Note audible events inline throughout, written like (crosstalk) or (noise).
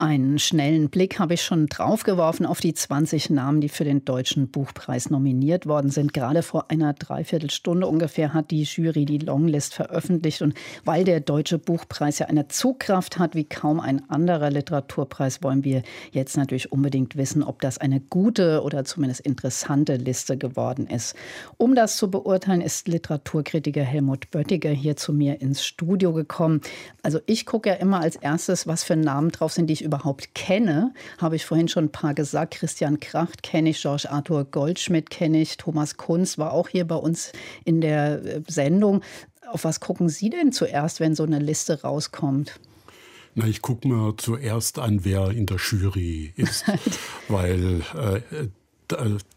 einen schnellen Blick habe ich schon draufgeworfen auf die 20 Namen, die für den Deutschen Buchpreis nominiert worden sind. Gerade vor einer Dreiviertelstunde ungefähr hat die Jury die Longlist veröffentlicht. Und weil der Deutsche Buchpreis ja eine Zugkraft hat wie kaum ein anderer Literaturpreis, wollen wir jetzt natürlich unbedingt wissen, ob das eine gute oder zumindest interessante Liste geworden ist. Um das zu beurteilen, ist Literaturkritiker Helmut Böttiger hier zu mir ins Studio gekommen. Also ich gucke ja immer als erstes, was für Namen drauf sind, die ich überhaupt kenne, habe ich vorhin schon ein paar gesagt. Christian Kracht kenne ich, George Arthur Goldschmidt kenne ich, Thomas Kunz war auch hier bei uns in der äh, Sendung. Auf was gucken Sie denn zuerst, wenn so eine Liste rauskommt? Na, ich gucke mir zuerst an, wer in der Jury ist, (laughs) weil äh, äh,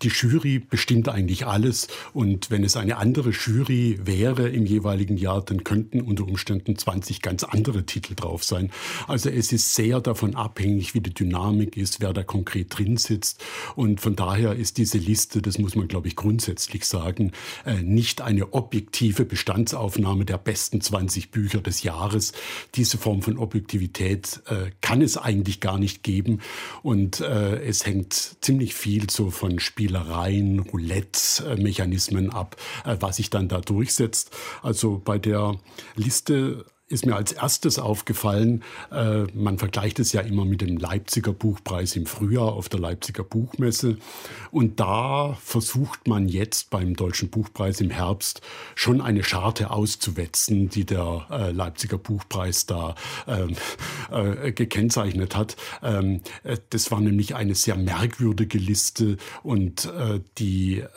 die Jury bestimmt eigentlich alles. Und wenn es eine andere Jury wäre im jeweiligen Jahr, dann könnten unter Umständen 20 ganz andere Titel drauf sein. Also es ist sehr davon abhängig, wie die Dynamik ist, wer da konkret drin sitzt. Und von daher ist diese Liste, das muss man, glaube ich, grundsätzlich sagen, äh, nicht eine objektive Bestandsaufnahme der besten 20 Bücher des Jahres. Diese Form von Objektivität äh, kann es eigentlich gar nicht geben. Und es hängt ziemlich viel so von Spielereien, Roulette-Mechanismen ab, äh, was sich dann da durchsetzt. Also bei der Liste ist mir als erstes aufgefallen, äh, man vergleicht es ja immer mit dem Leipziger Buchpreis im Frühjahr auf der Leipziger Buchmesse. Und da versucht man jetzt beim Deutschen Buchpreis im Herbst schon eine Scharte auszuwetzen, die der äh, Leipziger Buchpreis da ähm, äh, gekennzeichnet hat. Ähm, äh, das war nämlich eine sehr merkwürdige Liste und äh, die äh,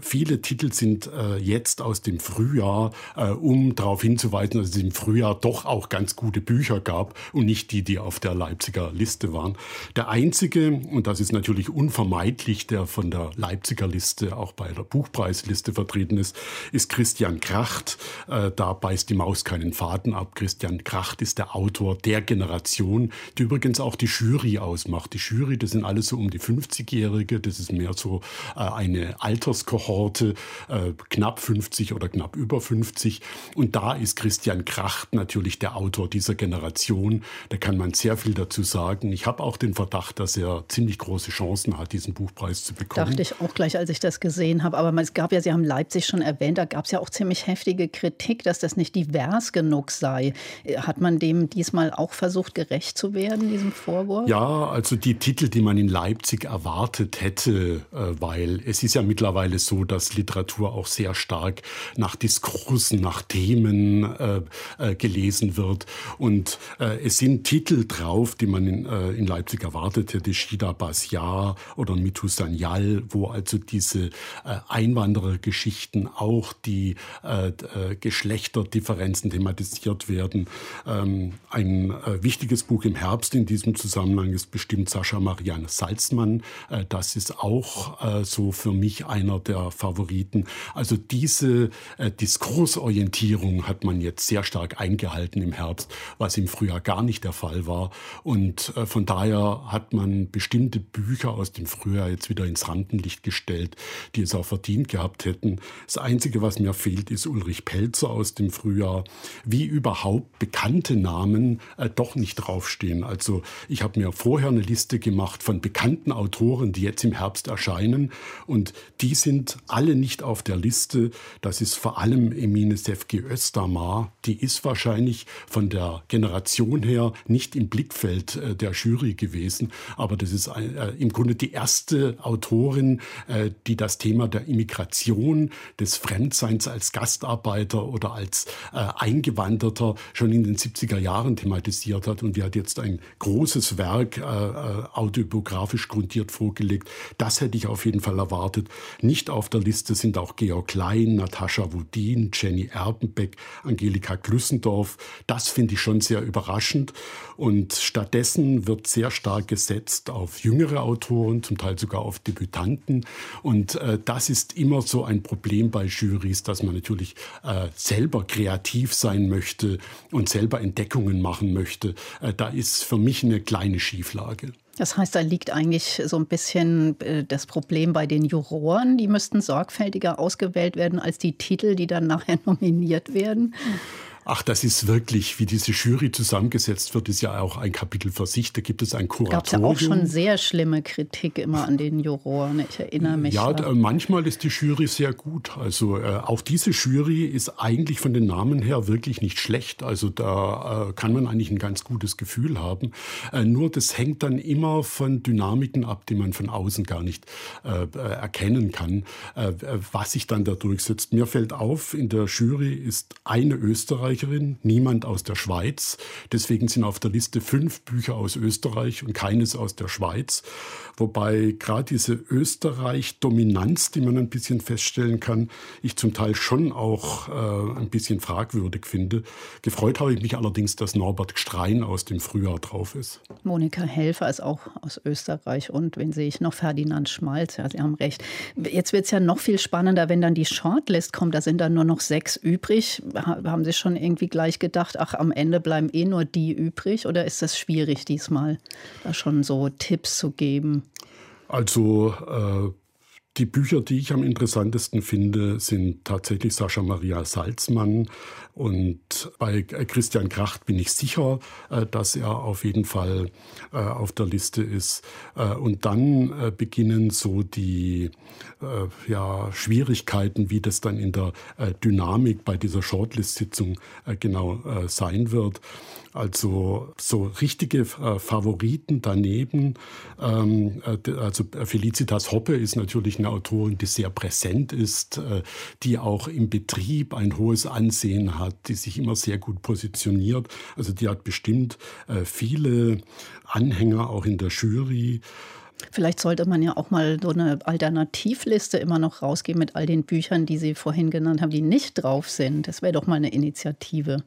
viele Titel sind jetzt aus dem Frühjahr, um darauf hinzuweisen, dass es im Frühjahr doch auch ganz gute Bücher gab und nicht die, die auf der Leipziger Liste waren. Der einzige, und das ist natürlich unvermeidlich, der von der Leipziger Liste auch bei der Buchpreisliste vertreten ist, ist Christian Kracht. Äh, da beißt die Maus keinen Faden ab. Christian Kracht ist der Autor der Generation, die übrigens auch die Jury ausmacht. Die Jury, das sind alles so um die 50-Jährige, das ist mehr so äh, eine Alterskohorte, äh, knapp 50 oder knapp über 50. Und da ist Christian Kracht natürlich der Autor dieser Generation. Da kann man sehr viel dazu sagen. Ich habe auch den Verdacht, dass er ziemlich große Chancen hat, diesen Buchpreis zu bekommen. Dachte ich auch gleich, als ich das gesehen habe. Aber es gab ja, Sie haben Leipzig schon erwähnt, da gab es ja auch ziemlich heftige Kritik, dass das nicht divers genug sei. Hat man dem diesmal auch versucht, gerecht zu werden, diesem Vorwurf? Ja, also die Titel, die man in Leipzig erwartet hätte, äh, weil es ist ja mittlerweile so, dass Literatur auch sehr stark nach Diskursen, nach Themen äh, äh, gelesen wird. Und äh, es sind Titel drauf, die man in, äh, in Leipzig erwartet hätte, Shida Basjar oder Mitu Sanyal, wo also diese äh, Einwanderergeschichten, auch die äh, äh, Geschlechterdifferenzen thematisiert werden. Ähm, ein äh, wichtiges Buch im Herbst in diesem Zusammenhang ist bestimmt Sascha Marianne Salzmann. Äh, das ist auch äh, so für mich einer der Favoriten. Also diese äh, Diskursorientierung hat man jetzt sehr stark eingebaut eingehalten im Herbst, was im Frühjahr gar nicht der Fall war. Und äh, von daher hat man bestimmte Bücher aus dem Frühjahr jetzt wieder ins Rampenlicht gestellt, die es auch verdient gehabt hätten. Das Einzige, was mir fehlt, ist Ulrich Pelzer aus dem Frühjahr. Wie überhaupt bekannte Namen äh, doch nicht draufstehen. Also ich habe mir vorher eine Liste gemacht von bekannten Autoren, die jetzt im Herbst erscheinen. Und die sind alle nicht auf der Liste. Das ist vor allem Emine Sefki Östermar. Die ist wahrscheinlich wahrscheinlich von der Generation her nicht im Blickfeld äh, der Jury gewesen. Aber das ist äh, im Grunde die erste Autorin, äh, die das Thema der Immigration, des Fremdseins als Gastarbeiter oder als äh, Eingewanderter schon in den 70er Jahren thematisiert hat. Und die hat jetzt ein großes Werk äh, äh, autobiografisch grundiert vorgelegt. Das hätte ich auf jeden Fall erwartet. Nicht auf der Liste sind auch Georg Klein, Natascha Wudin, Jenny Erbenbeck, Angelika Klüssendorf, auf. Das finde ich schon sehr überraschend. Und stattdessen wird sehr stark gesetzt auf jüngere Autoren, zum Teil sogar auf Debütanten. Und äh, das ist immer so ein Problem bei Jurys, dass man natürlich äh, selber kreativ sein möchte und selber Entdeckungen machen möchte. Äh, da ist für mich eine kleine Schieflage. Das heißt, da liegt eigentlich so ein bisschen äh, das Problem bei den Juroren. Die müssten sorgfältiger ausgewählt werden als die Titel, die dann nachher (laughs) nominiert werden. Ach, das ist wirklich, wie diese Jury zusammengesetzt wird, ist ja auch ein Kapitel für sich. Da gibt es ein Kuratorium. Gab es ja auch schon sehr schlimme Kritik immer an den Juroren. Ich erinnere mich. Ja, da. manchmal ist die Jury sehr gut. Also äh, auch diese Jury ist eigentlich von den Namen her wirklich nicht schlecht. Also da äh, kann man eigentlich ein ganz gutes Gefühl haben. Äh, nur das hängt dann immer von Dynamiken ab, die man von außen gar nicht äh, äh, erkennen kann, äh, was sich dann da durchsetzt. Mir fällt auf, in der Jury ist eine Österreicherin, Österreicherin, niemand aus der Schweiz. Deswegen sind auf der Liste fünf Bücher aus Österreich und keines aus der Schweiz. Wobei gerade diese Österreich-Dominanz, die man ein bisschen feststellen kann, ich zum Teil schon auch äh, ein bisschen fragwürdig finde. Gefreut habe ich mich allerdings, dass Norbert Strein aus dem Frühjahr drauf ist. Monika Helfer ist auch aus Österreich und wen sehe ich noch? Ferdinand Schmalz, ja, Sie haben recht. Jetzt wird es ja noch viel spannender, wenn dann die Shortlist kommt. Da sind dann nur noch sechs übrig. Haben Sie schon irgendwie gleich gedacht, ach, am Ende bleiben eh nur die übrig? Oder ist das schwierig diesmal, da schon so Tipps zu geben? Also äh, die Bücher, die ich am interessantesten finde, sind tatsächlich Sascha Maria Salzmann. Und bei Christian Kracht bin ich sicher, äh, dass er auf jeden Fall äh, auf der Liste ist. Äh, und dann beginnen so die ja, Schwierigkeiten, wie das dann in der Dynamik bei dieser Shortlist-Sitzung genau sein wird. Also so richtige Favoriten daneben. Ähm, also Felicitas Hoppe ist natürlich eine Autorin, die sehr präsent ist, die auch im Betrieb ein hohes Ansehen hat, die sich immer sehr gut positioniert. Also die hat bestimmt äh, viele Anhänger auch in der Jury. Vielleicht sollte man ja auch mal so eine Alternativliste immer noch rausgeben mit all den Büchern, die Sie vorhin genannt haben, die nicht drauf sind. Das wäre doch mal eine Initiative.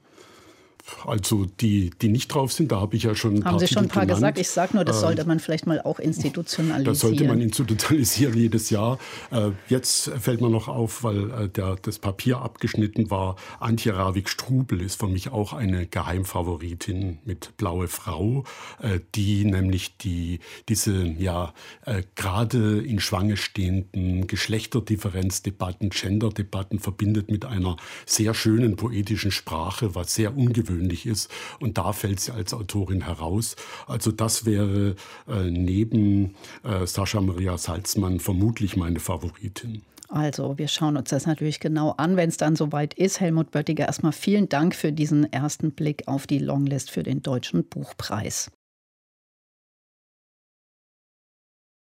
Also die, die nicht drauf sind, da habe ich ja schon ein Haben Sie schon ein paar genannt. gesagt? Ich sage nur, das äh, sollte man vielleicht mal auch institutionalisieren. Das sollte man institutionalisieren jedes Jahr. Äh, jetzt fällt mir noch auf, weil äh, der, das Papier abgeschnitten war. Antje Ravik-Strubel ist für mich auch eine Geheimfavoritin mit Blaue Frau, die nämlich die, diese ja gerade in Schwange stehenden Geschlechterdifferenzdebatten, Genderdebatten verbindet mit einer sehr schönen poetischen Sprache, was sehr ungewöhnlich ungewöhnlich ist. Und da fällt sie als Autorin heraus. Also das wäre äh, neben äh, Sascha Maria Salzmann vermutlich meine Favoritin. Also, wir schauen uns das natürlich genau an, wenn es dann soweit ist. Helmut Böttiger, erstmal vielen Dank für diesen ersten Blick auf die Longlist für den Deutschen Buchpreis.